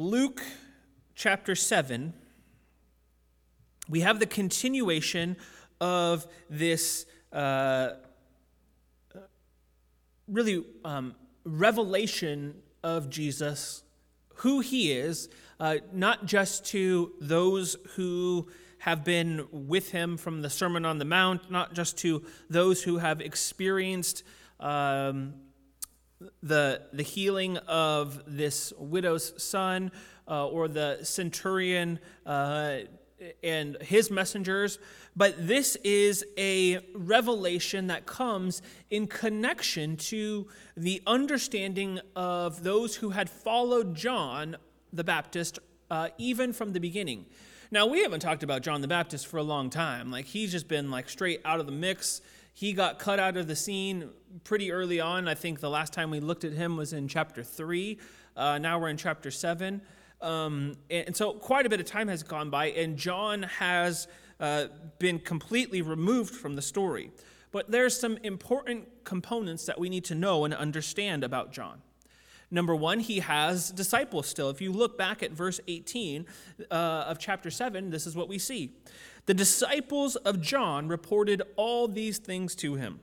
Luke chapter 7, we have the continuation of this uh, really um, revelation of Jesus, who he is, uh, not just to those who have been with him from the Sermon on the Mount, not just to those who have experienced. Um, the, the healing of this widow's son uh, or the centurion uh, and his messengers, but this is a revelation that comes in connection to the understanding of those who had followed John the Baptist uh, even from the beginning. Now, we haven't talked about John the Baptist for a long time. Like, he's just been like straight out of the mix he got cut out of the scene pretty early on. I think the last time we looked at him was in chapter 3. Uh, now we're in chapter 7. Um, and, so quite a bit of time has gone by, and John has uh, been completely removed from the story. But there's some important components that we need to know and understand about John. Number one, he has disciples still. If you look back at verse 18 uh, of chapter 7, this is what we see. The disciples of John reported all these things to him.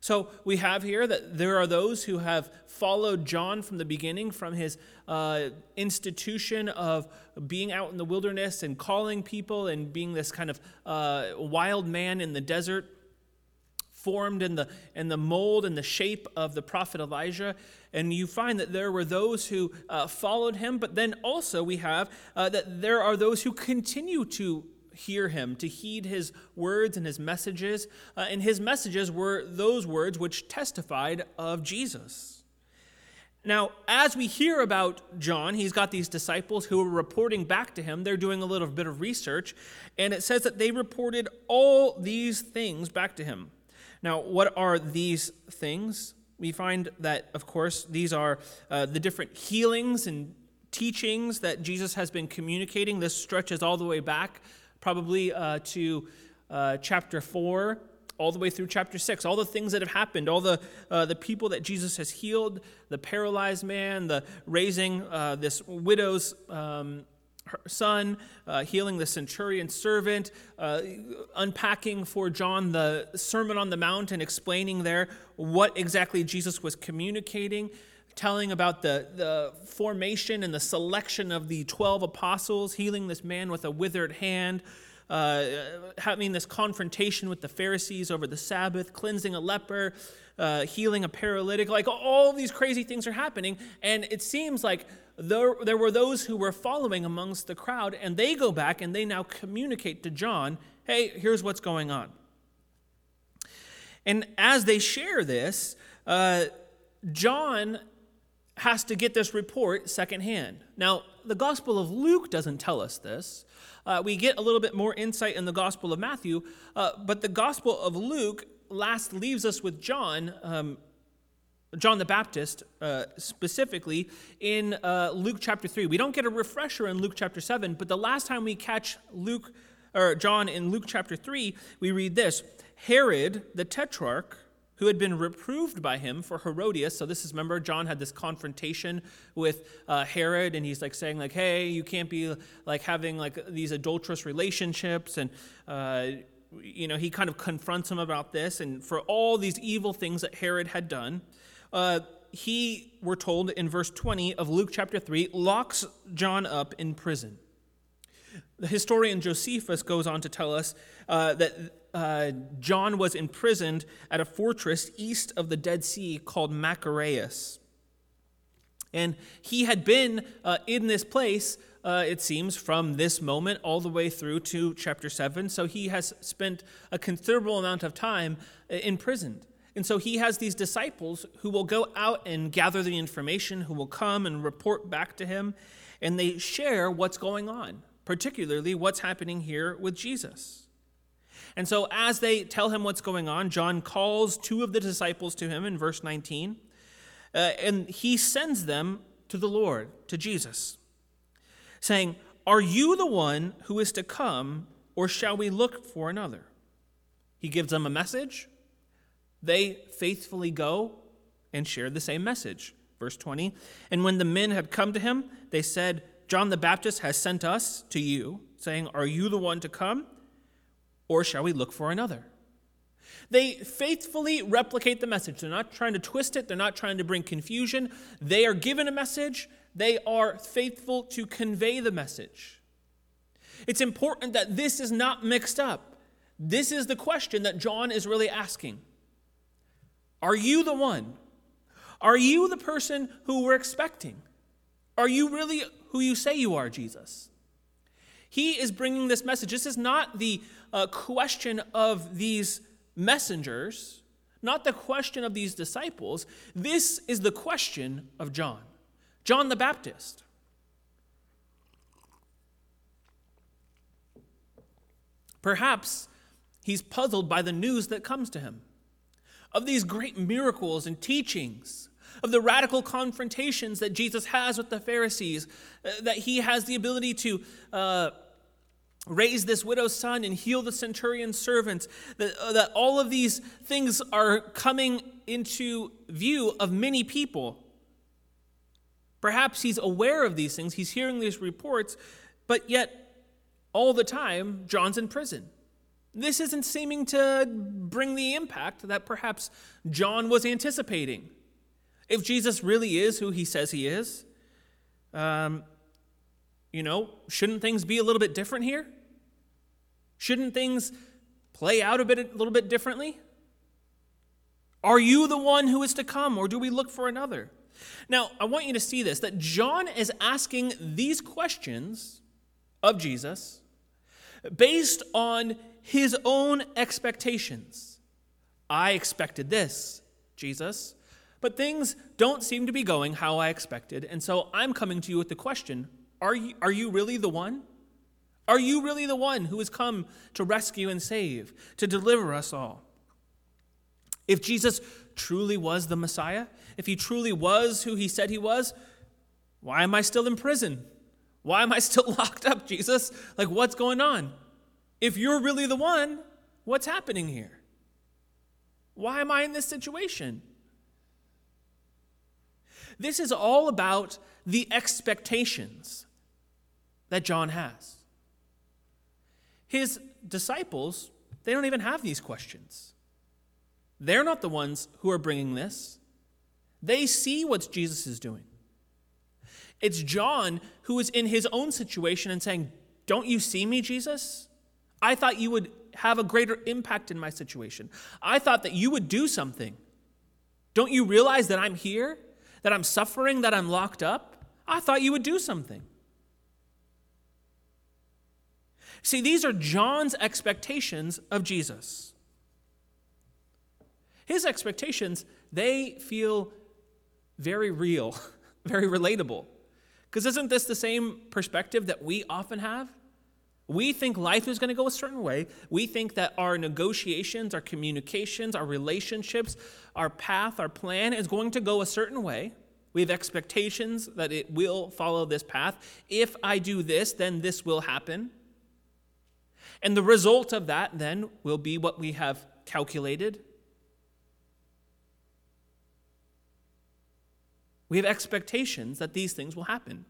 So we have here that there are those who have followed John from the beginning, from his uh, institution of being out in the wilderness and calling people and being this kind of uh, wild man in the desert, formed in the, in the mold and the shape of the prophet Elijah. And you find that there were those who uh, followed him, but then also we have uh, that there are those who continue to hear him, to heed his words and his messages. Uh, and his messages were those words which testified of Jesus. Now, as we hear about John, he's got these disciples who are reporting back to him. They're doing a little bit of research, and it says that they reported all these things back to him. Now, what are these things? We find that, of course, these are uh, the different healings and teachings that Jesus has been communicating. This stretches all the way back probably uh, to uh, chapter 4 all the way through chapter 6 all the things that have happened all the, uh, the people that jesus has healed the paralyzed man the raising uh, this widow's um, son uh, healing the centurion servant uh, unpacking for john the sermon on the mount and explaining there what exactly jesus was communicating telling about the, the formation and the selection of the 12 apostles, healing this man with a withered hand, uh, having this confrontation with the Pharisees over the Sabbath, cleansing a leper, uh, healing a paralytic. Like all these crazy things are happening. And it seems like there, there were those who were following amongst the crowd, and they go back and they now communicate to John hey, here's what's going on. And as they share this, uh, John has to get this report secondhand. Now, the Gospel of Luke doesn't tell us this. Uh, we get a little bit more insight in the Gospel of Matthew, uh, but the Gospel of Luke last leaves us with John, um, John the Baptist uh, specifically, in uh, Luke chapter 3. We don't get a refresher in Luke chapter 7, but the last time we catch Luke or John in Luke chapter 3, we read this Herod the Tetrarch who had been reproved by him for Herodias. So this is remember John had this confrontation with uh, Herod, and he's like saying like, "Hey, you can't be like having like these adulterous relationships," and uh, you know he kind of confronts him about this, and for all these evil things that Herod had done. Uh, he, we're told in verse 20 of Luke chapter 3, locks John up in prison. The historian Josephus goes on to tell us uh, that uh, John was imprisoned at a fortress east of the Dead Sea called Machaerus. And he had been uh, in this place, uh, it seems, from this moment all the way through to chapter 7. So he has spent a considerable amount of time uh, imprisoned. And so he has these disciples who will go out and gather the information, who will come and report back to him, and they share what's going on, particularly what's happening here with Jesus. And so, as they tell him what's going on, John calls two of the disciples to him in verse 19, uh, and he sends them to the Lord, to Jesus, saying, Are you the one who is to come, or shall we look for another? He gives them a message. They faithfully go and share the same message. Verse 20 And when the men had come to him, they said, John the Baptist has sent us to you, saying, Are you the one to come, or shall we look for another? They faithfully replicate the message. They're not trying to twist it, they're not trying to bring confusion. They are given a message, they are faithful to convey the message. It's important that this is not mixed up. This is the question that John is really asking Are you the one? Are you the person who we're expecting? Are you really who you say you are, Jesus? He is bringing this message. This is not the uh, question of these messengers, not the question of these disciples. This is the question of John, John the Baptist. Perhaps he's puzzled by the news that comes to him of these great miracles and teachings, of the radical confrontations that Jesus has with the Pharisees, uh, that he has the ability to. Uh, raise this widow's son and heal the centurion's servants, that, uh, that all of these things are coming into view of many people. Perhaps he's aware of these things, he's hearing these reports, but yet all the time, John's in prison. This isn't seeming to bring the impact that perhaps John was anticipating. If Jesus really is who he says he is, um, you know, shouldn't things be a little bit different here? Shouldn't things play out a bit a little bit differently? Are you the one who is to come, or do we look for another? Now, I want you to see this that John is asking these questions of Jesus based on his own expectations. I expected this, Jesus, but things don't seem to be going how I expected, and so I'm coming to you with the question Are you, are you really the one? Are you really the one who has come to rescue and save, to deliver us all? If Jesus truly was the Messiah, if he truly was who he said he was, why am I still in prison? Why am I still locked up, Jesus? Like, what's going on? If you're really the one, what's happening here? Why am I in this situation? This is all about the expectations that John has. His disciples, they don't even have these questions. They're not the ones who are bringing this. They see what Jesus is doing. It's John who is in his own situation and saying, Don't you see me, Jesus? I thought you would have a greater impact in my situation. I thought that you would do something. Don't you realize that I'm here? That I'm suffering? That I'm locked up? I thought you would do something. See, these are John's expectations of Jesus. His expectations, they feel very real, very relatable. Because isn't this the same perspective that we often have? We think life is going to go a certain way. We think that our negotiations, our communications, our relationships, our path, our plan is going to go a certain way. We have expectations that it will follow this path. If I do this, then this will happen. And the result of that then will be what we have calculated. We have expectations that these things will happen.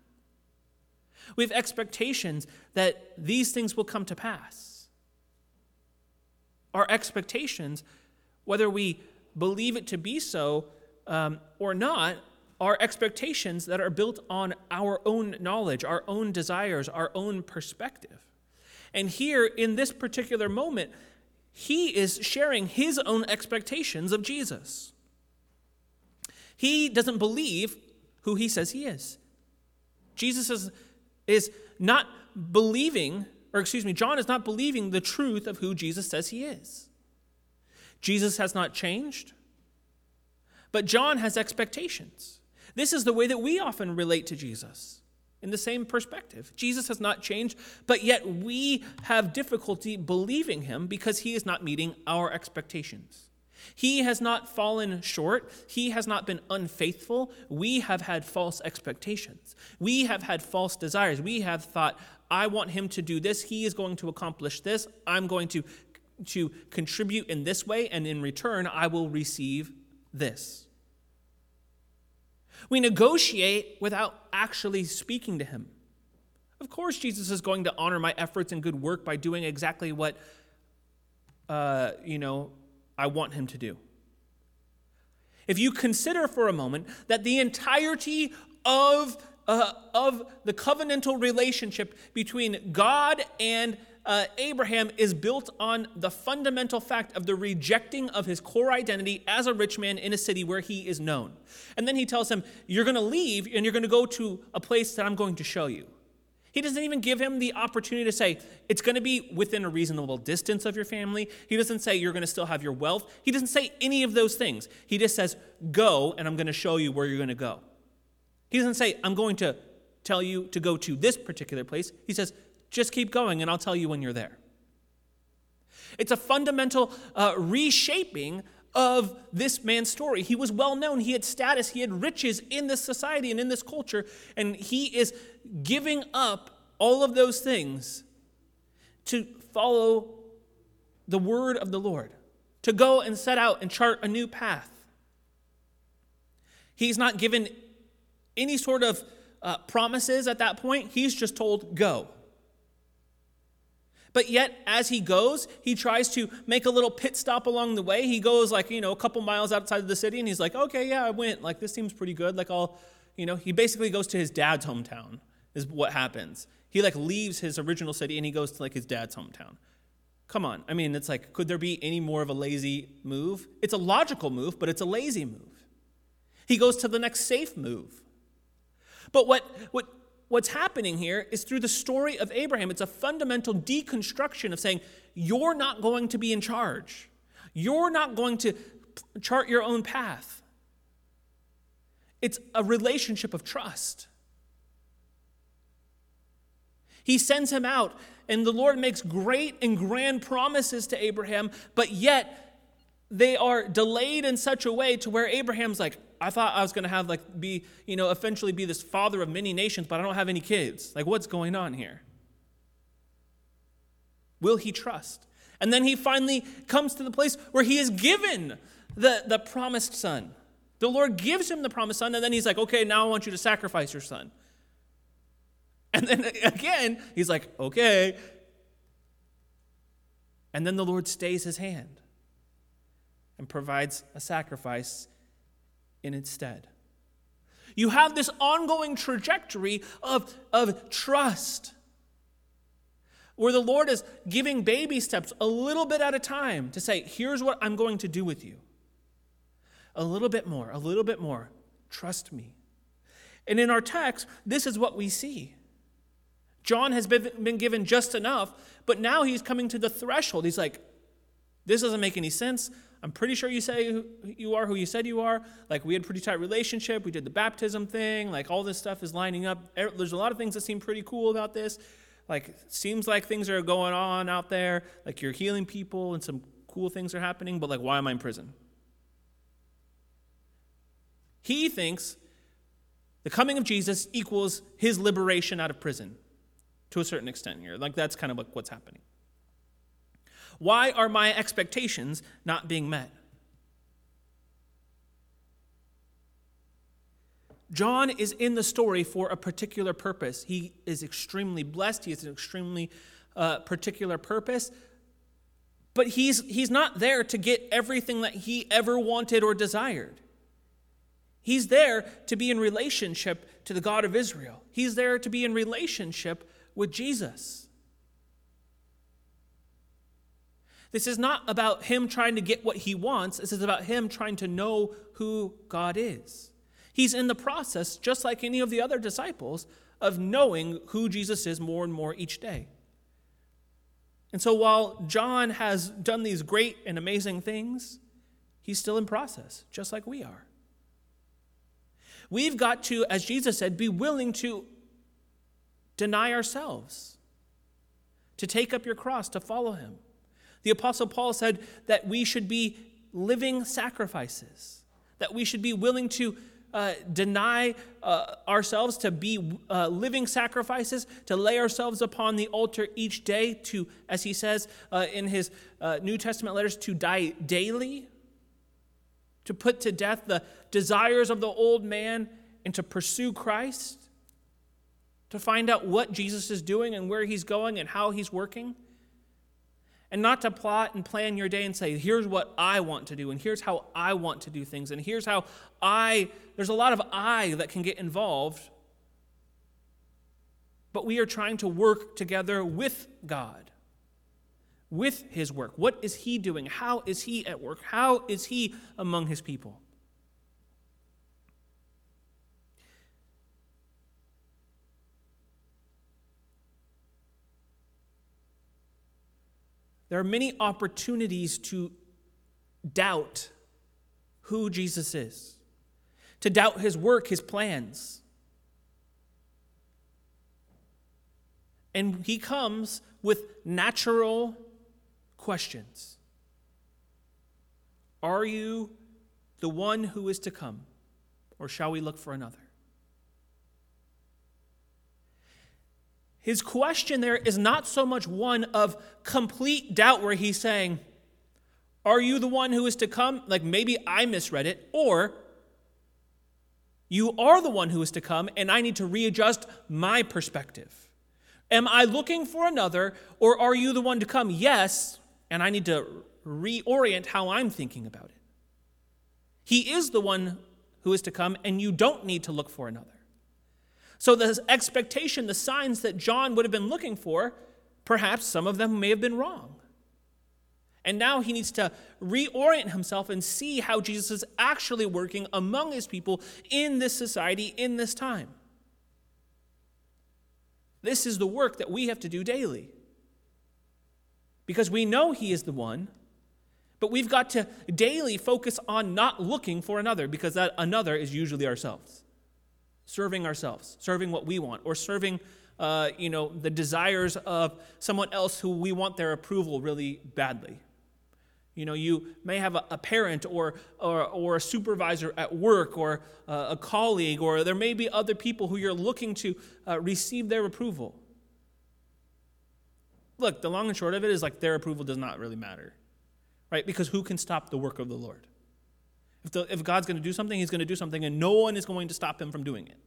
We have expectations that these things will come to pass. Our expectations, whether we believe it to be so um, or not, are expectations that are built on our own knowledge, our own desires, our own perspective. And here, in this particular moment, he is sharing his own expectations of Jesus. He doesn't believe who he says he is. Jesus is, is not believing, or excuse me, John is not believing the truth of who Jesus says he is. Jesus has not changed, but John has expectations. This is the way that we often relate to Jesus in the same perspective. Jesus has not changed, but yet we have difficulty believing him because he is not meeting our expectations. He has not fallen short. He has not been unfaithful. We have had false expectations. We have had false desires. We have thought, I want him to do this. He is going to accomplish this. I'm going to, to contribute in this way, and in return, I will receive this. We negotiate without actually speaking to him. Of course, Jesus is going to honor my efforts and good work by doing exactly what, uh, you know, I want him to do. If you consider for a moment that the entirety of, uh, of the covenantal relationship between God and uh, Abraham is built on the fundamental fact of the rejecting of his core identity as a rich man in a city where he is known. And then he tells him, You're going to leave and you're going to go to a place that I'm going to show you. He doesn't even give him the opportunity to say, it's going to be within a reasonable distance of your family. He doesn't say, you're going to still have your wealth. He doesn't say any of those things. He just says, go, and I'm going to show you where you're going to go. He doesn't say, I'm going to tell you to go to this particular place. He says, just keep going, and I'll tell you when you're there. It's a fundamental uh, reshaping of this man's story. He was well known, he had status, he had riches in this society and in this culture, and he is giving up all of those things to follow the word of the Lord, to go and set out and chart a new path. He's not given any sort of uh, promises at that point, he's just told, go. But yet, as he goes, he tries to make a little pit stop along the way. He goes like, you know, a couple miles outside of the city and he's like, okay, yeah, I went. Like, this seems pretty good. Like, I'll, you know, he basically goes to his dad's hometown, is what happens. He like leaves his original city and he goes to like his dad's hometown. Come on. I mean, it's like, could there be any more of a lazy move? It's a logical move, but it's a lazy move. He goes to the next safe move. But what, what what's happening here is through the story of Abraham, it's a fundamental deconstruction of saying, you're not going to be in charge. You're not going to chart your own path. It's a relationship of trust. He sends him out, and the Lord makes great and grand promises to Abraham, but yet they are delayed in such a way to where Abraham's like, I thought I was going to have like be, you know, eventually be this father of many nations, but I don't have any kids. Like what's going on here? Will he trust? And then he finally comes to the place where he is given the, the promised son. The Lord gives him the promised son, and then he's like, okay, now I want you to sacrifice your son. And then again, he's like, okay. And then the Lord stays his hand and provides a sacrifice in its stead. You have this ongoing trajectory of, of trust where the Lord is giving baby steps a little bit at a time to say, here's what I'm going to do with you. A little bit more, a little bit more. Trust me. And in our text, this is what we see. John has been, been given just enough, but now he's coming to the threshold. He's like, this doesn't make any sense. I'm pretty sure you say you are who you said you are. Like we had pretty tight relationship. We did the baptism thing. Like all this stuff is lining up. There's a lot of things that seem pretty cool about this. Like seems like things are going on out there. Like you're healing people and some cool things are happening. But like, why am I in prison? He thinks the coming of Jesus equals his liberation out of prison to a certain extent here. Like that's kind of like what's happening. Why are my expectations not being met? John is in the story for a particular purpose. He is extremely blessed. He has an extremely uh, particular purpose. But he's, he's not there to get everything that he ever wanted or desired. He's there to be in relationship to the God of Israel. He's there to be in relationship with Jesus. This is not about him trying to get what he wants. This is about him trying to know who God is. He's in the process, just like any of the other disciples, of knowing who Jesus is more and more each day. And so while John has done these great and amazing things, he's still in process, just like we are. We've got to, as Jesus said, be willing to deny ourselves, to take up your cross, to follow him. The Apostle Paul said that we should be living sacrifices, that we should be willing to uh, deny uh, ourselves, to be uh, living sacrifices, to lay ourselves upon the altar each day, to, as he says uh, in his uh, New Testament letters, to die daily, to put to death the desires of the old man and to pursue Christ, to find out what Jesus is doing and where he's going and how he's working. And not to plot and plan your day and say, here's what I want to do, and here's how I want to do things, and here's how I, there's a lot of I that can get involved. But we are trying to work together with God, with His work. What is He doing? How is He at work? How is He among His people? There are many opportunities to doubt who Jesus is, to doubt his work, his plans. And he comes with natural questions Are you the one who is to come, or shall we look for another? His question there is not so much one of complete doubt, where he's saying, Are you the one who is to come? Like maybe I misread it. Or, You are the one who is to come, and I need to readjust my perspective. Am I looking for another, or are you the one to come? Yes, and I need to reorient how I'm thinking about it. He is the one who is to come, and you don't need to look for another. So, the expectation, the signs that John would have been looking for, perhaps some of them may have been wrong. And now he needs to reorient himself and see how Jesus is actually working among his people in this society, in this time. This is the work that we have to do daily. Because we know he is the one, but we've got to daily focus on not looking for another, because that another is usually ourselves serving ourselves, serving what we want, or serving uh, you know, the desires of someone else who we want their approval really badly. You know, you may have a, a parent or, or, or, a supervisor at work or uh, a colleague, or there may be other people who you're looking to uh, receive their approval. Look, the long and short of it is like their approval does not really matter, right? Because who can stop the work of the Lord? If, the, if God's going to do something, he's going to do something, and no one is going to stop him from doing it.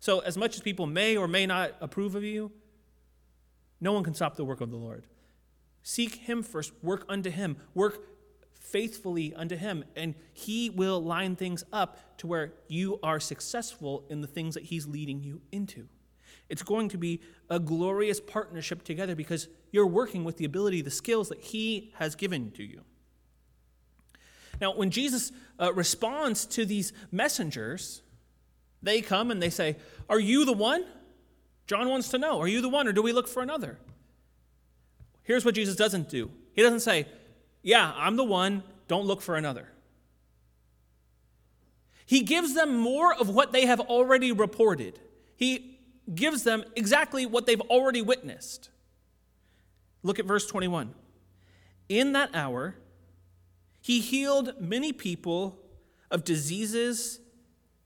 So, as much as people may or may not approve of you, no one can stop the work of the Lord. Seek him first, work unto him, work faithfully unto him, and he will line things up to where you are successful in the things that he's leading you into. It's going to be a glorious partnership together because you're working with the ability, the skills that he has given to you. Now, when Jesus uh, responds to these messengers, they come and they say, Are you the one? John wants to know, Are you the one, or do we look for another? Here's what Jesus doesn't do He doesn't say, Yeah, I'm the one, don't look for another. He gives them more of what they have already reported. He gives them exactly what they've already witnessed. Look at verse 21. In that hour, he healed many people of diseases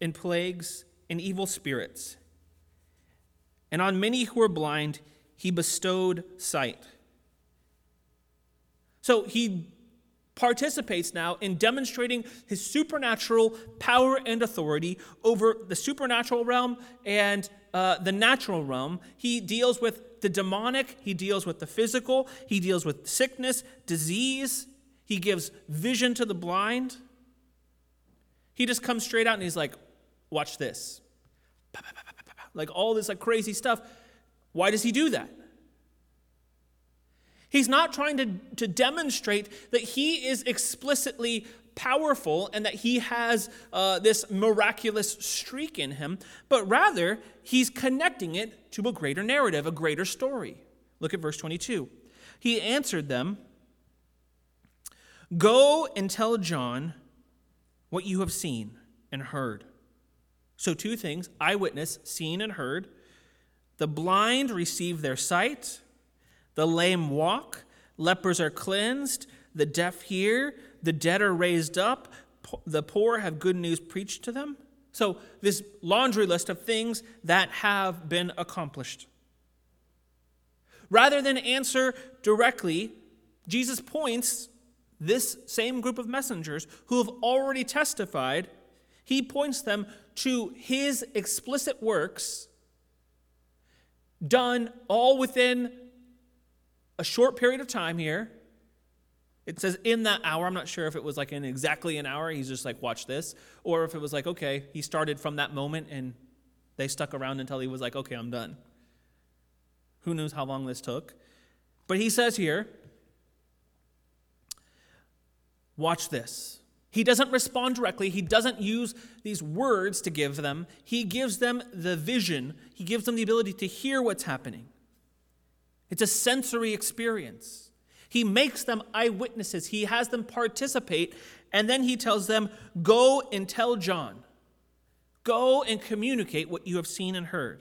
and plagues and evil spirits. And on many who were blind, he bestowed sight. So he participates now in demonstrating his supernatural power and authority over the supernatural realm and uh, the natural realm. He deals with the demonic, he deals with the physical, he deals with sickness, disease, he gives vision to the blind. He just comes straight out and he's like, watch this. Like all this like crazy stuff. Why does he do that? He's not trying to, to demonstrate that he is explicitly powerful and that he has uh, this miraculous streak in him, but rather he's connecting it to a greater narrative, a greater story. Look at verse 22. He answered them Go and tell John what you have seen and heard. So, two things eyewitness, seen and heard. The blind receive their sight, the lame walk, lepers are cleansed, the deaf hear, the dead are raised up, the poor have good news preached to them. So, this laundry list of things that have been accomplished. Rather than answer directly, Jesus points this same group of messengers who have already testified, he points them to his explicit works done all within a short period of time here. It says in that hour. I'm not sure if it was like in exactly an hour. He's just like, watch this. Or if it was like, okay, he started from that moment and they stuck around until he was like, okay, I'm done. Who knows how long this took? But he says here, watch this. He doesn't respond directly. He doesn't use these words to give them. He gives them the vision, he gives them the ability to hear what's happening. It's a sensory experience. He makes them eyewitnesses, he has them participate, and then he tells them, Go and tell John. Go and communicate what you have seen and heard.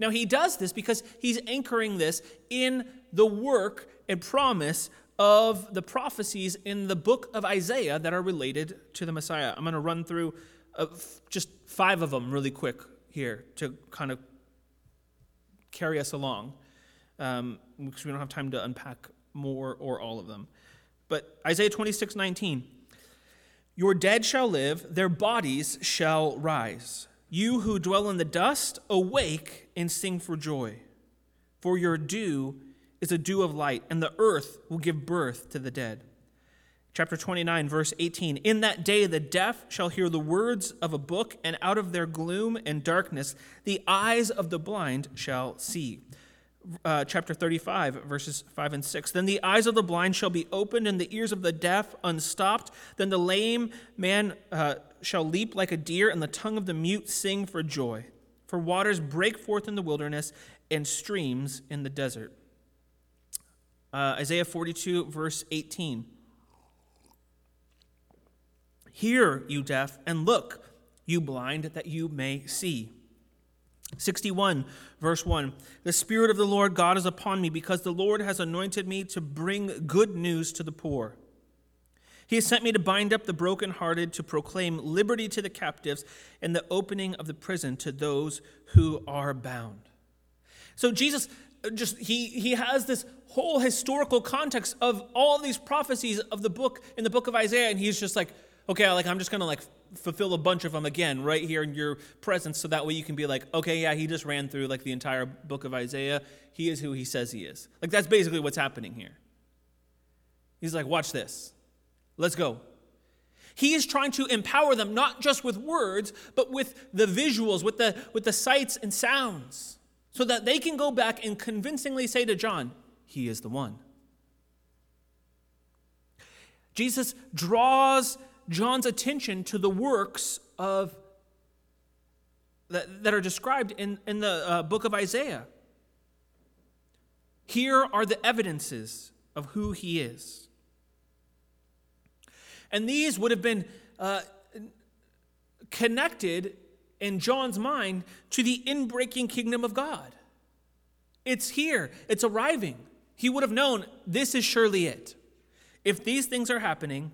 Now, he does this because he's anchoring this in the work and promise of the prophecies in the book of Isaiah that are related to the Messiah. I'm going to run through uh, just five of them really quick here to kind of carry us along um, because we don't have time to unpack more or all of them. But Isaiah 26 19. Your dead shall live, their bodies shall rise. You who dwell in the dust, awake and sing for joy. For your dew is a dew of light, and the earth will give birth to the dead. Chapter 29, verse 18 In that day the deaf shall hear the words of a book, and out of their gloom and darkness the eyes of the blind shall see. Uh, chapter 35, verses 5 and 6. Then the eyes of the blind shall be opened, and the ears of the deaf unstopped. Then the lame man uh, shall leap like a deer, and the tongue of the mute sing for joy. For waters break forth in the wilderness, and streams in the desert. Uh, Isaiah 42, verse 18. Hear, you deaf, and look, you blind, that you may see. 61, verse 1 The Spirit of the Lord God is upon me, because the Lord has anointed me to bring good news to the poor. He has sent me to bind up the brokenhearted, to proclaim liberty to the captives, and the opening of the prison to those who are bound. So Jesus just he he has this whole historical context of all these prophecies of the book in the book of Isaiah, and he's just like, okay, like I'm just gonna like fulfill a bunch of them again right here in your presence, so that way you can be like, okay, yeah, he just ran through like the entire book of Isaiah. He is who he says he is. Like that's basically what's happening here. He's like, watch this. Let's go. He is trying to empower them not just with words, but with the visuals, with the with the sights and sounds so that they can go back and convincingly say to John, He is the one. Jesus draws John's attention to the works of that, that are described in, in the uh, book of Isaiah. Here are the evidences of who he is. And these would have been uh, connected in John's mind to the inbreaking kingdom of God. It's here, it's arriving. He would have known this is surely it. If these things are happening,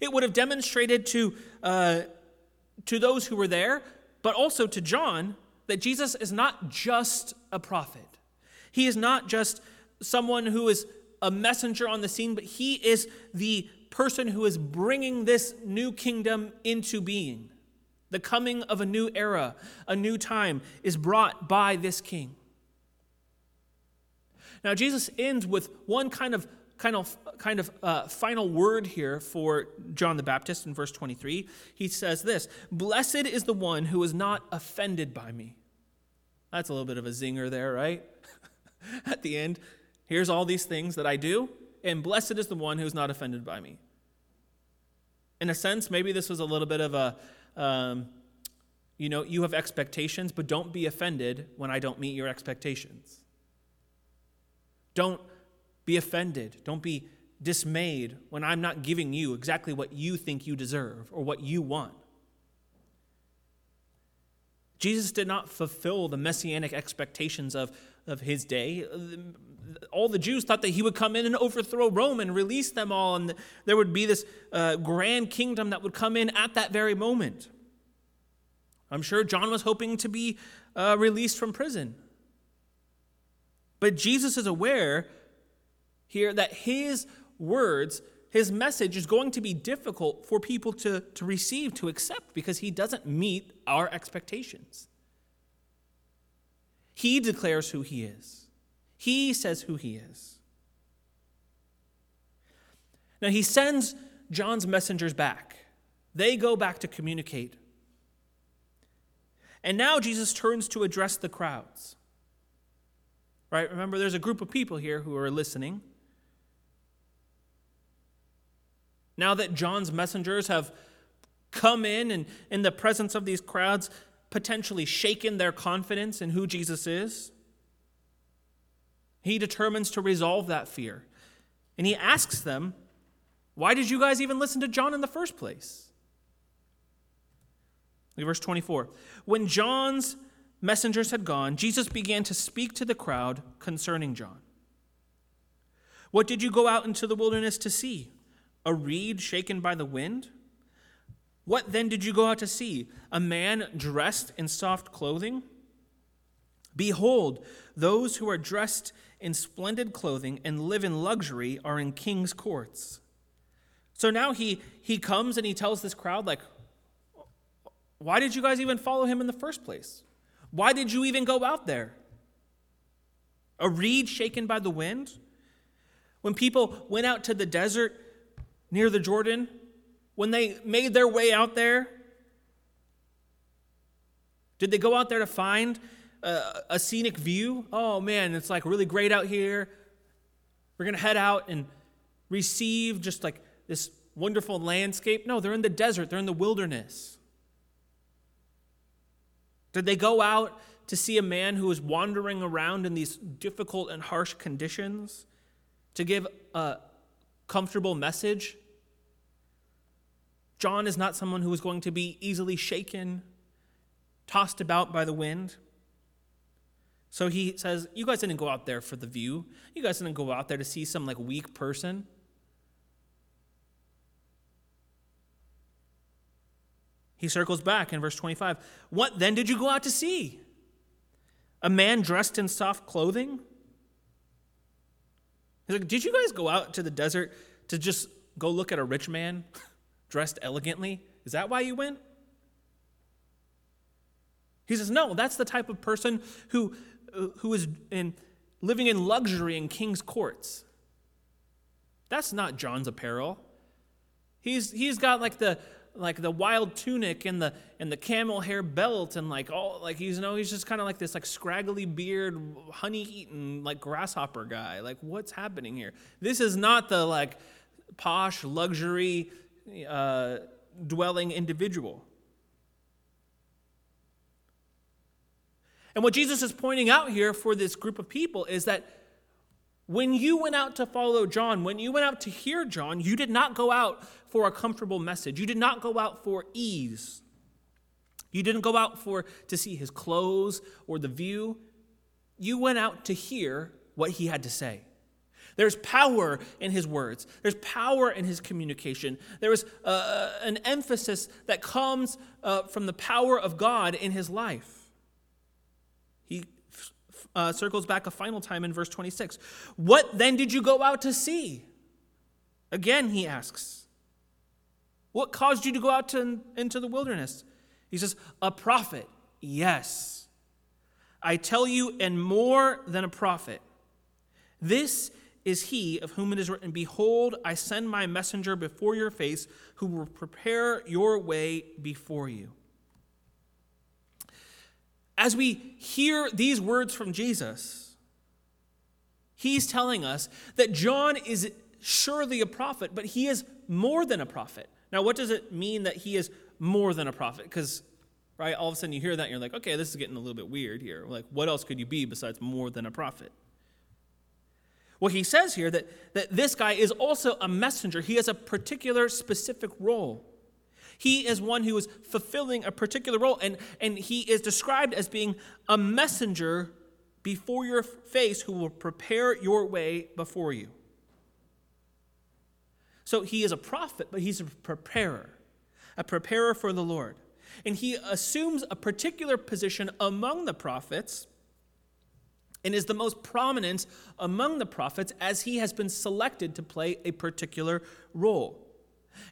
it would have demonstrated to, uh, to those who were there, but also to John, that Jesus is not just a prophet. He is not just someone who is a messenger on the scene, but he is the person who is bringing this new kingdom into being. The coming of a new era, a new time, is brought by this king. Now, Jesus ends with one kind of kind of kind of uh, final word here for John the Baptist in verse 23. He says this: "Blessed is the one who is not offended by me." That's a little bit of a zinger there, right? At the end, here's all these things that I do, and blessed is the one who's not offended by me. In a sense, maybe this was a little bit of a um, you know, you have expectations, but don't be offended when I don't meet your expectations. Don't be offended. Don't be dismayed when I'm not giving you exactly what you think you deserve or what you want. Jesus did not fulfill the messianic expectations of, of his day. All the Jews thought that he would come in and overthrow Rome and release them all, and there would be this uh, grand kingdom that would come in at that very moment. I'm sure John was hoping to be uh, released from prison. But Jesus is aware here that his words, his message is going to be difficult for people to, to receive, to accept, because he doesn't meet our expectations. He declares who he is, he says who he is. Now, he sends John's messengers back. They go back to communicate. And now Jesus turns to address the crowds. Right? Remember, there's a group of people here who are listening. Now that John's messengers have come in and in the presence of these crowds, potentially shaken their confidence in who Jesus is, he determines to resolve that fear. And he asks them, Why did you guys even listen to John in the first place? Look at verse 24. When John's messengers had gone, Jesus began to speak to the crowd concerning John. What did you go out into the wilderness to see? A reed shaken by the wind? What then did you go out to see? A man dressed in soft clothing? Behold, those who are dressed in splendid clothing and live in luxury are in king's courts. So now he, he comes and he tells this crowd, like, why did you guys even follow him in the first place? Why did you even go out there? A reed shaken by the wind? When people went out to the desert near the Jordan, when they made their way out there, did they go out there to find a, a scenic view? Oh man, it's like really great out here. We're going to head out and receive just like this wonderful landscape. No, they're in the desert, they're in the wilderness. Did they go out to see a man who was wandering around in these difficult and harsh conditions to give a comfortable message? John is not someone who is going to be easily shaken, tossed about by the wind. So he says, You guys didn't go out there for the view. You guys didn't go out there to see some like weak person. He circles back in verse 25. What then did you go out to see? A man dressed in soft clothing? He's like, Did you guys go out to the desert to just go look at a rich man dressed elegantly? Is that why you went? He says, No, that's the type of person who, who is in, living in luxury in king's courts. That's not John's apparel. He's, he's got like the, like the wild tunic and the and the camel hair belt and like all like he's you know he's just kind of like this like scraggly beard honey eating like grasshopper guy like what's happening here this is not the like posh luxury uh, dwelling individual and what jesus is pointing out here for this group of people is that when you went out to follow John, when you went out to hear John, you did not go out for a comfortable message. You did not go out for ease. You didn't go out for to see his clothes or the view. You went out to hear what he had to say. There's power in his words. There's power in his communication. There is uh, an emphasis that comes uh, from the power of God in his life. He uh, circles back a final time in verse 26. What then did you go out to see? Again, he asks. What caused you to go out to, into the wilderness? He says, A prophet. Yes. I tell you, and more than a prophet. This is he of whom it is written, Behold, I send my messenger before your face, who will prepare your way before you. As we hear these words from Jesus, he's telling us that John is surely a prophet, but he is more than a prophet. Now, what does it mean that he is more than a prophet? Because, right, all of a sudden you hear that and you're like, okay, this is getting a little bit weird here. Like, what else could you be besides more than a prophet? Well, he says here that, that this guy is also a messenger. He has a particular specific role. He is one who is fulfilling a particular role, and, and he is described as being a messenger before your face who will prepare your way before you. So he is a prophet, but he's a preparer, a preparer for the Lord. And he assumes a particular position among the prophets and is the most prominent among the prophets as he has been selected to play a particular role.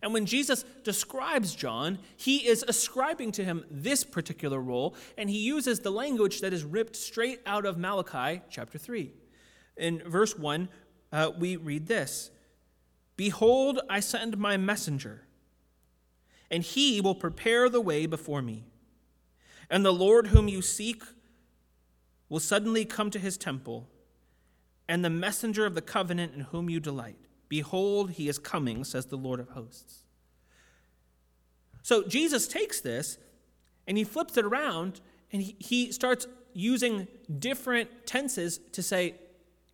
And when Jesus describes John, he is ascribing to him this particular role, and he uses the language that is ripped straight out of Malachi chapter 3. In verse 1, uh, we read this Behold, I send my messenger, and he will prepare the way before me. And the Lord whom you seek will suddenly come to his temple, and the messenger of the covenant in whom you delight. Behold, he is coming, says the Lord of hosts. So Jesus takes this and he flips it around and he, starts using different tenses to say,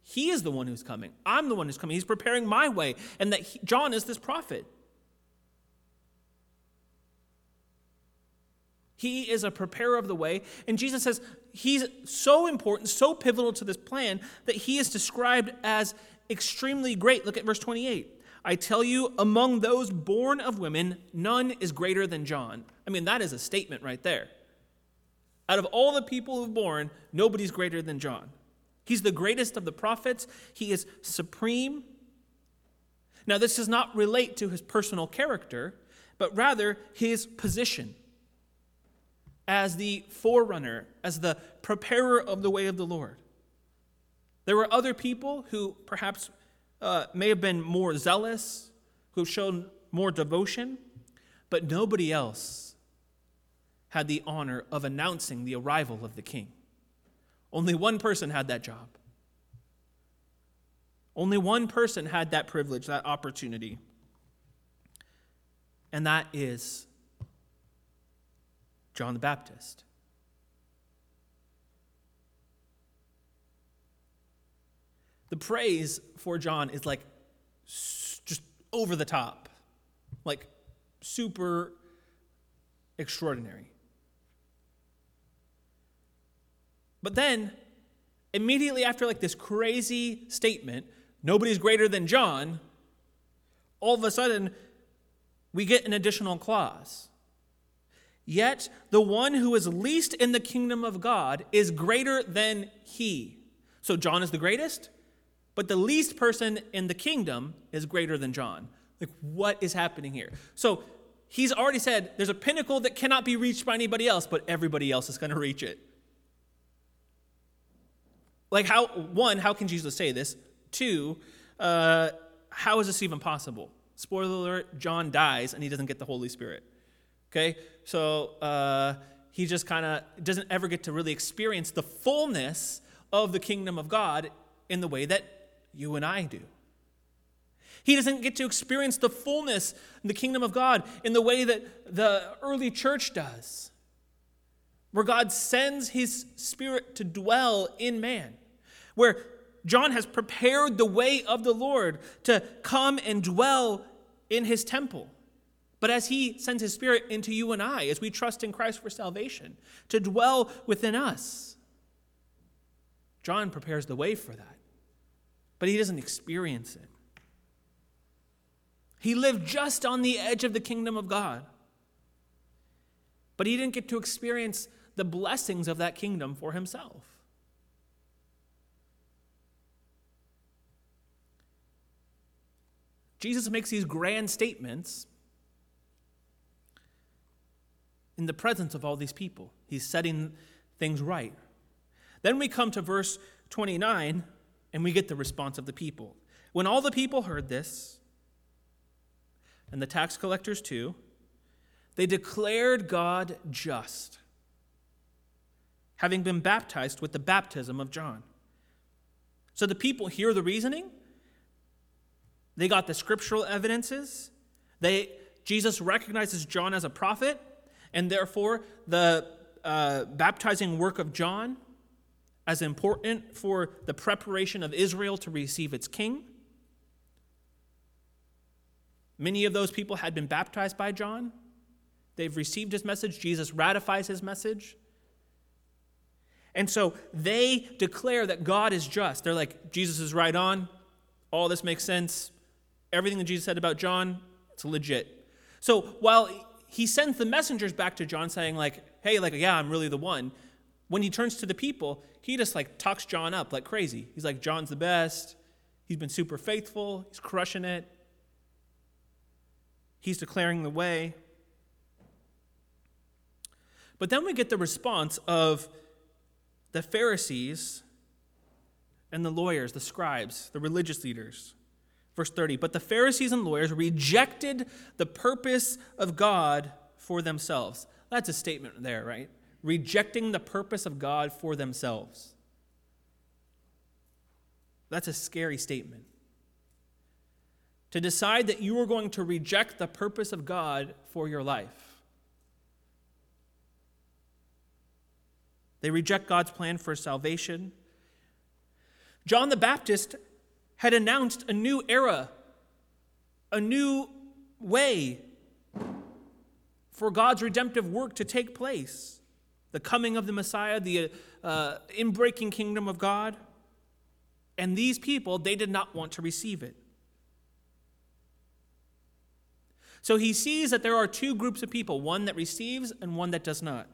He is the one who's coming. I'm the one who's coming. He's preparing my way. And that he, John is this prophet. He is a preparer of the way. And Jesus says he's so important, so pivotal to this plan, that he is described as extremely great. Look at verse 28. I tell you, among those born of women, none is greater than John. I mean, that is a statement right there. Out of all the people who've born, nobody's greater than John. He's the greatest of the prophets, he is supreme. Now, this does not relate to his personal character, but rather his position as the forerunner, as the preparer of the way of the Lord. There were other people who perhaps uh, may have been more zealous, who have shown more devotion, but nobody else had the honor of announcing the arrival of the king. Only one person had that job. Only one person had that privilege, that opportunity. And that is John the Baptist. The praise for John is like just over the top, like super extraordinary. But then, immediately after like this crazy statement, nobody's greater than John, all of a sudden we get an additional clause. Yet the one who is least in the kingdom of God is greater than he. So John is the greatest? But the least person in the kingdom is greater than John. Like, what is happening here? So, he's already said there's a pinnacle that cannot be reached by anybody else, but everybody else is going to reach it. Like, how, one, how can Jesus say this? Two, uh, how is this even possible? Spoiler alert, John dies and he doesn't get the Holy Spirit. Okay? So, uh, he just kind of doesn't ever get to really experience the fullness of the kingdom of God in the way that you and I do. He doesn't get to experience the fullness in the kingdom of God in the way that the early church does, where God sends his spirit to dwell in man, where John has prepared the way of the Lord to come and dwell in his temple. But as he sends his spirit into you and I, as we trust in Christ for salvation, to dwell within us, John prepares the way for that but he doesn't experience it. He lived just on the edge of the kingdom of God, but he didn't get to experience the blessings of that kingdom for himself. Jesus makes these grand statements in the presence of all these people. He's setting things right. Then we come to verse 29 and we get the response of the people. When all the people heard this, and the tax collectors too, they declared God just, having been baptized with the baptism of John. So the people hear the reasoning. They got the scriptural evidences. They, Jesus recognizes John as a prophet, and therefore the uh, baptizing work of John as important for the preparation of Israel to receive its king. Many of those people had been baptized by John. They've received his message. Jesus ratifies his message. And so they declare that God is just. They're like, Jesus is right on. All this makes sense. Everything that Jesus said about John, it's legit. So while he sends the messengers back to John saying, like, hey, like, yeah, I'm really the one, when he turns to the people, he just like talks John up like crazy. He's like, John's the best. He's been super faithful. He's crushing it. He's declaring the way. But then we get the response of the Pharisees and the lawyers, the scribes, the religious leaders. Verse 30 But the Pharisees and lawyers rejected the purpose of God for themselves. That's a statement there, right? Rejecting the purpose of God for themselves. That's a scary statement. To decide that you are going to reject the purpose of God for your life. They reject God's plan for salvation. John the Baptist had announced a new era, a new way for God's redemptive work to take place the coming of the Messiah, the uh, inbreaking kingdom of God. And these people, they did not want to receive it. So he sees that there are two groups of people one that receives and one that does not.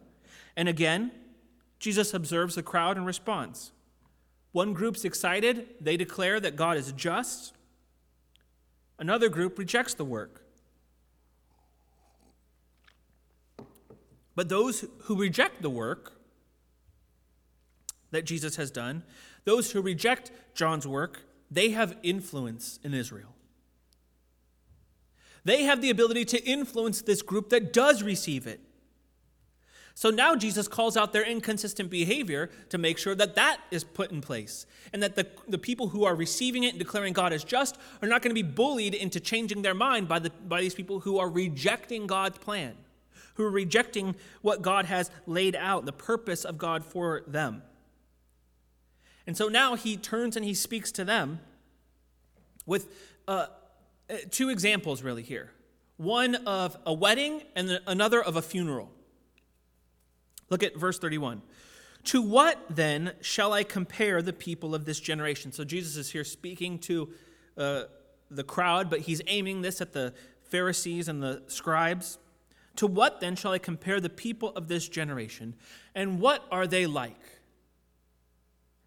And again, Jesus observes the crowd and responds. One group's excited, they declare that God is just. Another group rejects the work. But those who reject the work that Jesus has done, those who reject John's work, they have influence in Israel. They have the ability to influence this group that does receive it. So now Jesus calls out their inconsistent behavior to make sure that that is put in place and that the, the people who are receiving it and declaring God as just are not going to be bullied into changing their mind by, the, by these people who are rejecting God's plan, who are rejecting what God has laid out, the purpose of God for them. And so now he turns and he speaks to them with uh, uh two examples, really, here one of a wedding and another of a funeral. Look at verse 31. To what then shall I compare the people of this generation? So Jesus is here speaking to uh, the crowd, but he's aiming this at the Pharisees and the scribes. To what then shall I compare the people of this generation? And what are they like?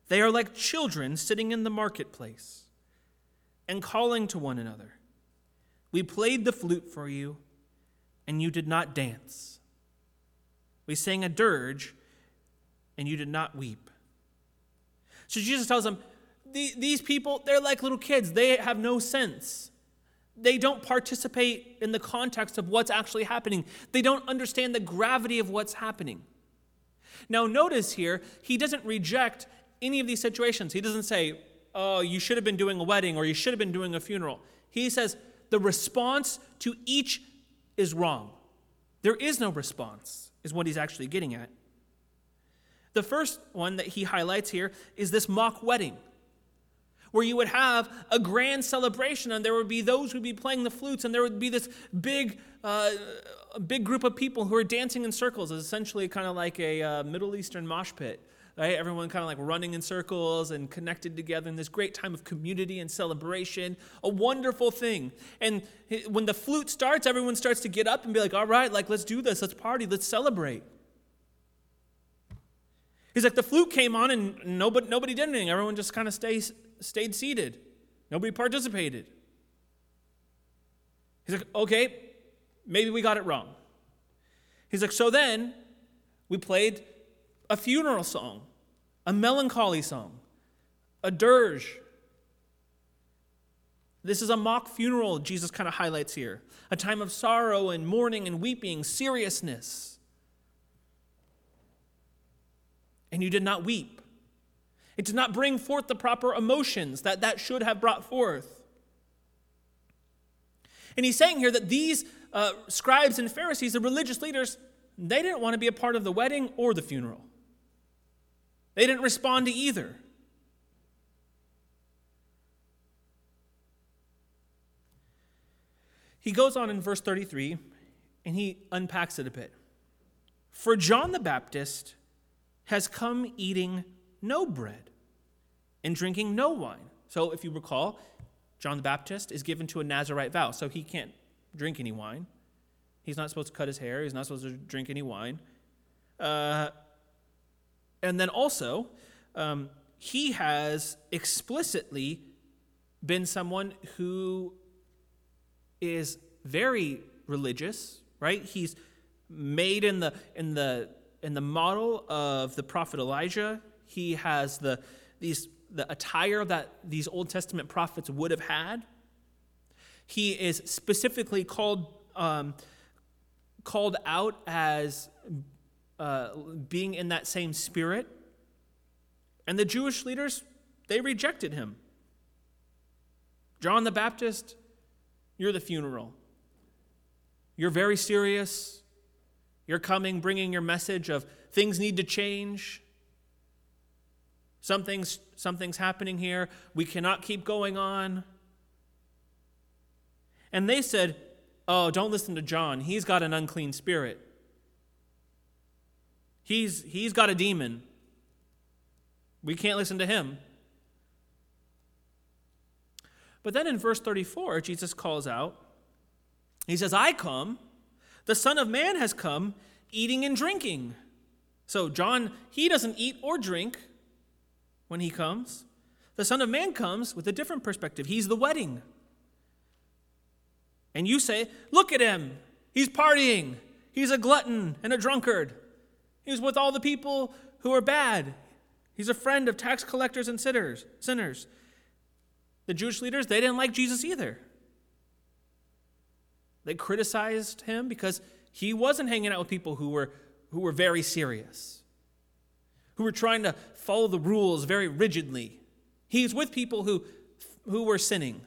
They are like children sitting in the marketplace and calling to one another. We played the flute for you, and you did not dance. We sang a dirge, and you did not weep. So Jesus tells them, These people, they're like little kids. They have no sense. They don't participate in the context of what's actually happening, they don't understand the gravity of what's happening. Now, notice here, he doesn't reject any of these situations. He doesn't say, Oh, you should have been doing a wedding or you should have been doing a funeral. He says, The response to each is wrong. There is no response is what he's actually getting at. The first one that he highlights here is this mock wedding, where you would have a grand celebration and there would be those who would be playing the flutes and there would be this big, uh, big group of people who are dancing in circles. It's essentially kind of like a uh, Middle Eastern mosh pit. Right? Everyone kind of like running in circles and connected together in this great time of community and celebration. A wonderful thing. And when the flute starts, everyone starts to get up and be like, all right, like let's do this, let's party, let's celebrate. He's like, the flute came on and nobody, nobody did anything. Everyone just kind of stay, stayed seated. Nobody participated. He's like, okay, maybe we got it wrong. He's like, so then we played a funeral song a melancholy song, a dirge. This is a mock funeral, Jesus kind of highlights here. A time of sorrow and mourning and weeping, seriousness. And you did not weep. It did not bring forth the proper emotions that that should have brought forth. And he's saying here that these uh, scribes and Pharisees, the religious leaders, they didn't want to be a part of the wedding or the funeral. They didn't respond to either. He goes on in verse 33 and he unpacks it a bit. For John the Baptist has come eating no bread and drinking no wine. So, if you recall, John the Baptist is given to a Nazarite vow, so he can't drink any wine. He's not supposed to cut his hair, he's not supposed to drink any wine. Uh, And then also, um, he has explicitly been someone who is very religious, right? He's made in the in the in the model of the prophet Elijah. He has the these the attire that these Old Testament prophets would have had. He is specifically called um, called out as uh, being in that same spirit. And the Jewish leaders, they rejected him. John the Baptist, you're the funeral. You're very serious. You're coming, bringing your message of things need to change. Something's, something's happening here. We cannot keep going on. And they said, Oh, don't listen to John. He's got an unclean spirit. He's, he's got a demon. We can't listen to him. But then in verse 34, Jesus calls out, He says, I come, the Son of Man has come, eating and drinking. So, John, he doesn't eat or drink when he comes. The Son of Man comes with a different perspective. He's the wedding. And you say, Look at him. He's partying. He's a glutton and a drunkard. He's with all the people who are bad. He's a friend of tax collectors and sinners. sinners. The Jewish leaders, they didn't like Jesus either. They criticized him because he wasn't hanging out with people who were, who were very serious, who were trying to follow the rules very rigidly. He's with people who, who were sinning.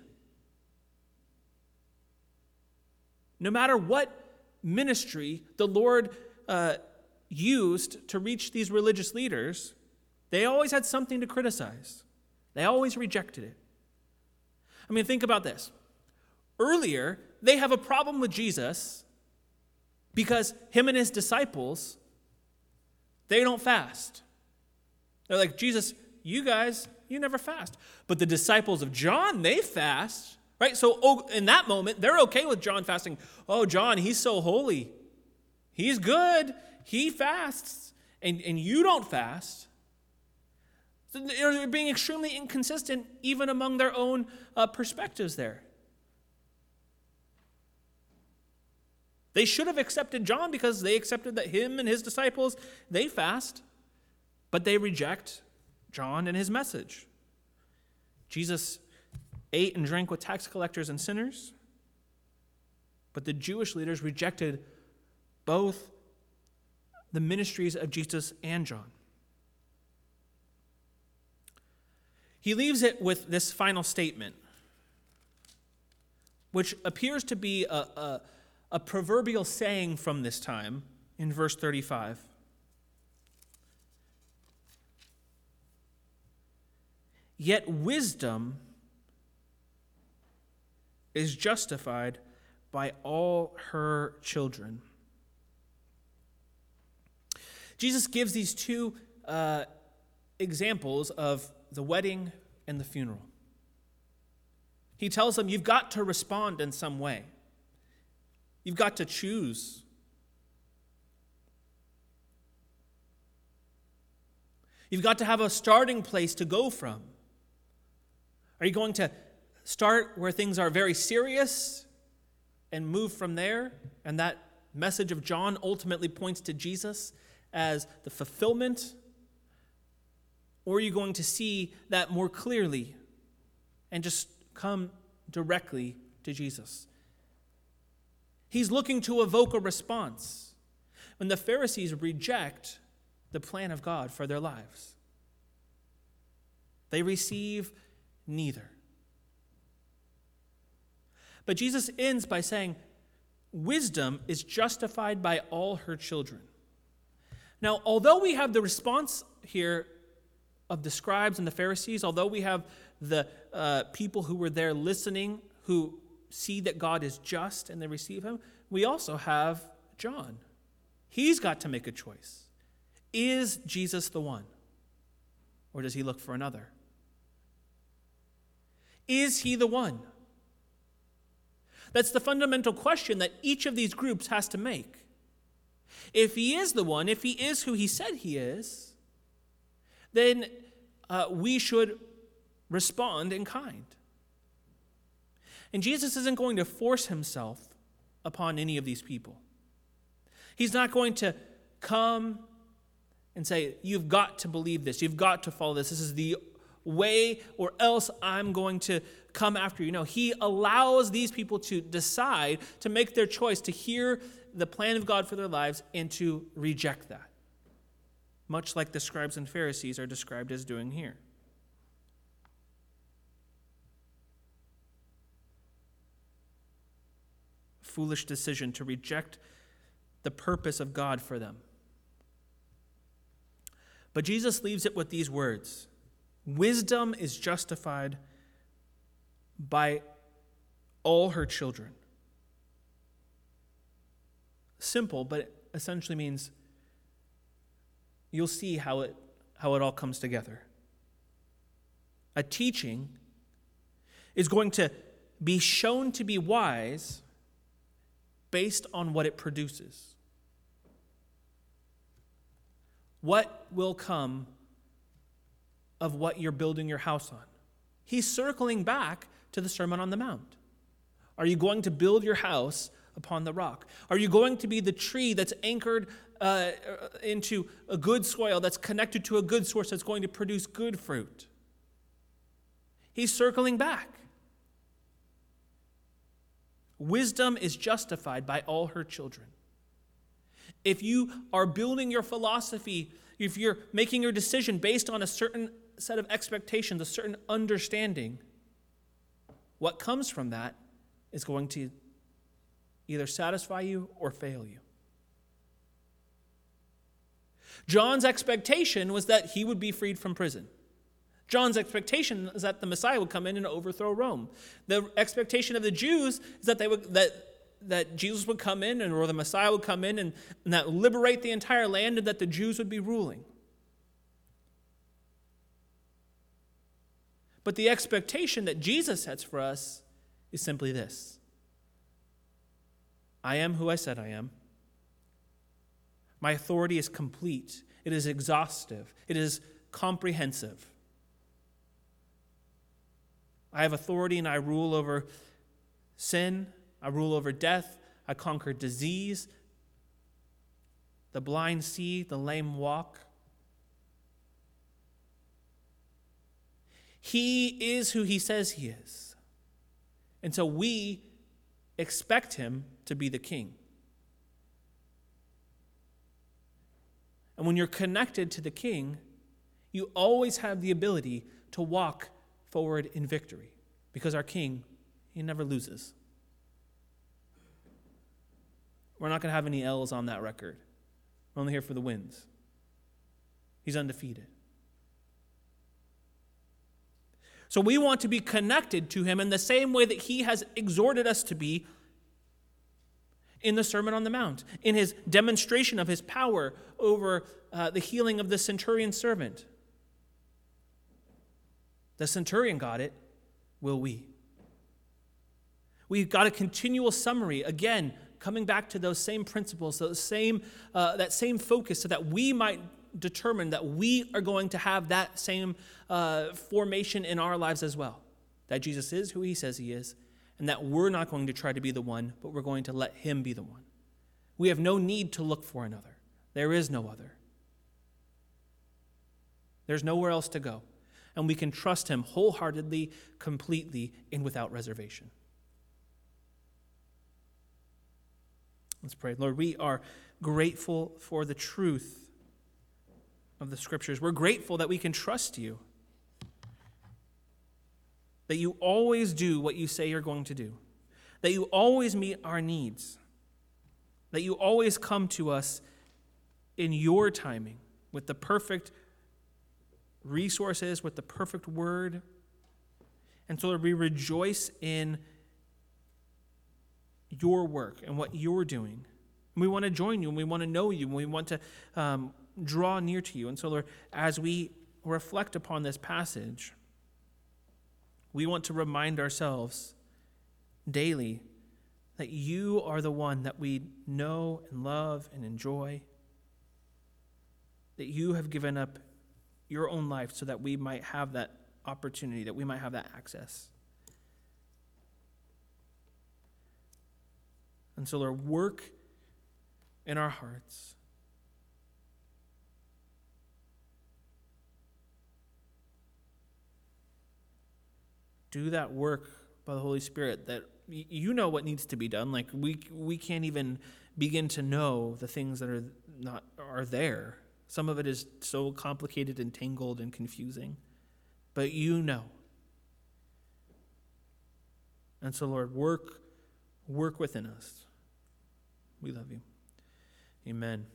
No matter what ministry the Lord uh, used to reach these religious leaders, they always had something to criticize. They always rejected it. I mean, think about this. Earlier, they have a problem with Jesus because him and his disciples, they don't fast. They're like, Jesus, you guys, you never fast. But the disciples of John, they fast. Right? So oh, in that moment, they're okay with John fasting. Oh, John, he's so holy. He's good. He fasts. And, and you don't fast. So They're being extremely inconsistent, even among their own uh, perspectives there. They should have accepted John because they accepted that him and his disciples, they fast, but they reject John and his message. Jesus ate and drank with tax collectors and sinners. But the Jewish leaders rejected both the ministries of Jesus and John. He leaves it with this final statement, which appears to be a, a, a proverbial saying from this time in verse 35. Yet wisdom is justified by all her children. Jesus gives these two uh, examples of the wedding and the funeral. He tells them, You've got to respond in some way, you've got to choose. You've got to have a starting place to go from. Are you going to start where things are very serious and move from there. And that message of John ultimately points to Jesus as the fulfillment. Or are you going to see that more clearly and just come directly to Jesus? He's looking to evoke a response when the Pharisees reject the plan of God for their lives. They receive neither. But Jesus ends by saying, Wisdom is justified by all her children. Now, although we have the response here of the scribes and the Pharisees, although we have the uh, people who were there listening who see that God is just and they receive him, we also have John. He's got to make a choice. Is Jesus the one? Or does he look for another? Is he the one? That's the fundamental question that each of these groups has to make. If he is the one, if he is who he said he is, then uh, we should respond in kind. And Jesus isn't going to force himself upon any of these people. He's not going to come and say, You've got to believe this. You've got to follow this. This is the way, or else I'm going to come after you. No, he allows these people to decide, to make their choice, to hear the plan of God for their lives, and to reject that. Much like the scribes and Pharisees are described as doing here. Foolish decision to reject the purpose of God for them. But Jesus leaves it with these words Wisdom is justified by all her children. Simple, but it essentially means you'll see how it, how it all comes together. A teaching is going to be shown to be wise based on what it produces. What will come of what you're building your house on? He's circling back to the Sermon on the Mount. Are you going to build your house upon the rock? Are you going to be the tree that's anchored uh, into a good soil, that's connected to a good source, that's going to produce good fruit? He's circling back. Wisdom is justified by all her children. If you are building your philosophy, if you're making your decision based on a certain set of expectations, a certain understanding, what comes from that is going to either satisfy you or fail you. John's expectation was that he would be freed from prison. John's expectation is that the Messiah would come in and overthrow Rome. The expectation of the Jews is that they would that that Jesus would come in and or the Messiah would come in and, and that liberate the entire land and that the Jews would be ruling. But the expectation that Jesus sets for us is simply this I am who I said I am. My authority is complete, it is exhaustive, it is comprehensive. I have authority and I rule over sin, I rule over death, I conquer disease. The blind see, the lame walk. He is who he says he is. And so we expect him to be the king. And when you're connected to the king, you always have the ability to walk forward in victory because our king, he never loses. We're not going to have any L's on that record. We're only here for the wins. He's undefeated. So we want to be connected to him in the same way that he has exhorted us to be in the Sermon on the Mount, in his demonstration of his power over uh, the healing of the centurion servant. The centurion got it, will we? We've got a continual summary, again, coming back to those same principles, those same, uh, that same focus, so that we might determined that we are going to have that same uh, formation in our lives as well. That Jesus is who he says he is, and that we're not going to try to be the one, but we're going to let him be the one. We have no need to look for another, there is no other. There's nowhere else to go. And we can trust him wholeheartedly, completely, and without reservation. Let's pray. Lord, we are grateful for the truth of the scriptures. We're grateful that we can trust you, that you always do what you say you're going to do, that you always meet our needs, that you always come to us in your timing with the perfect resources, with the perfect word. And so Lord, we rejoice in your work and what you're doing. And we want to join you and we want to know you and we want to um, draw near to you. And so, Lord, as we reflect upon this passage, we want to remind ourselves daily that you are the one that we know and love and enjoy, that you have given up your own life so that we might have that opportunity, that we might have that access. And so, Lord, work in our hearts. Do that work by the Holy Spirit that you know what needs to be done. Like we we can't even begin to know the things that are not are there. Some of it is so complicated and tangled and confusing. But you know. And so Lord, work work within us. We love you. Amen.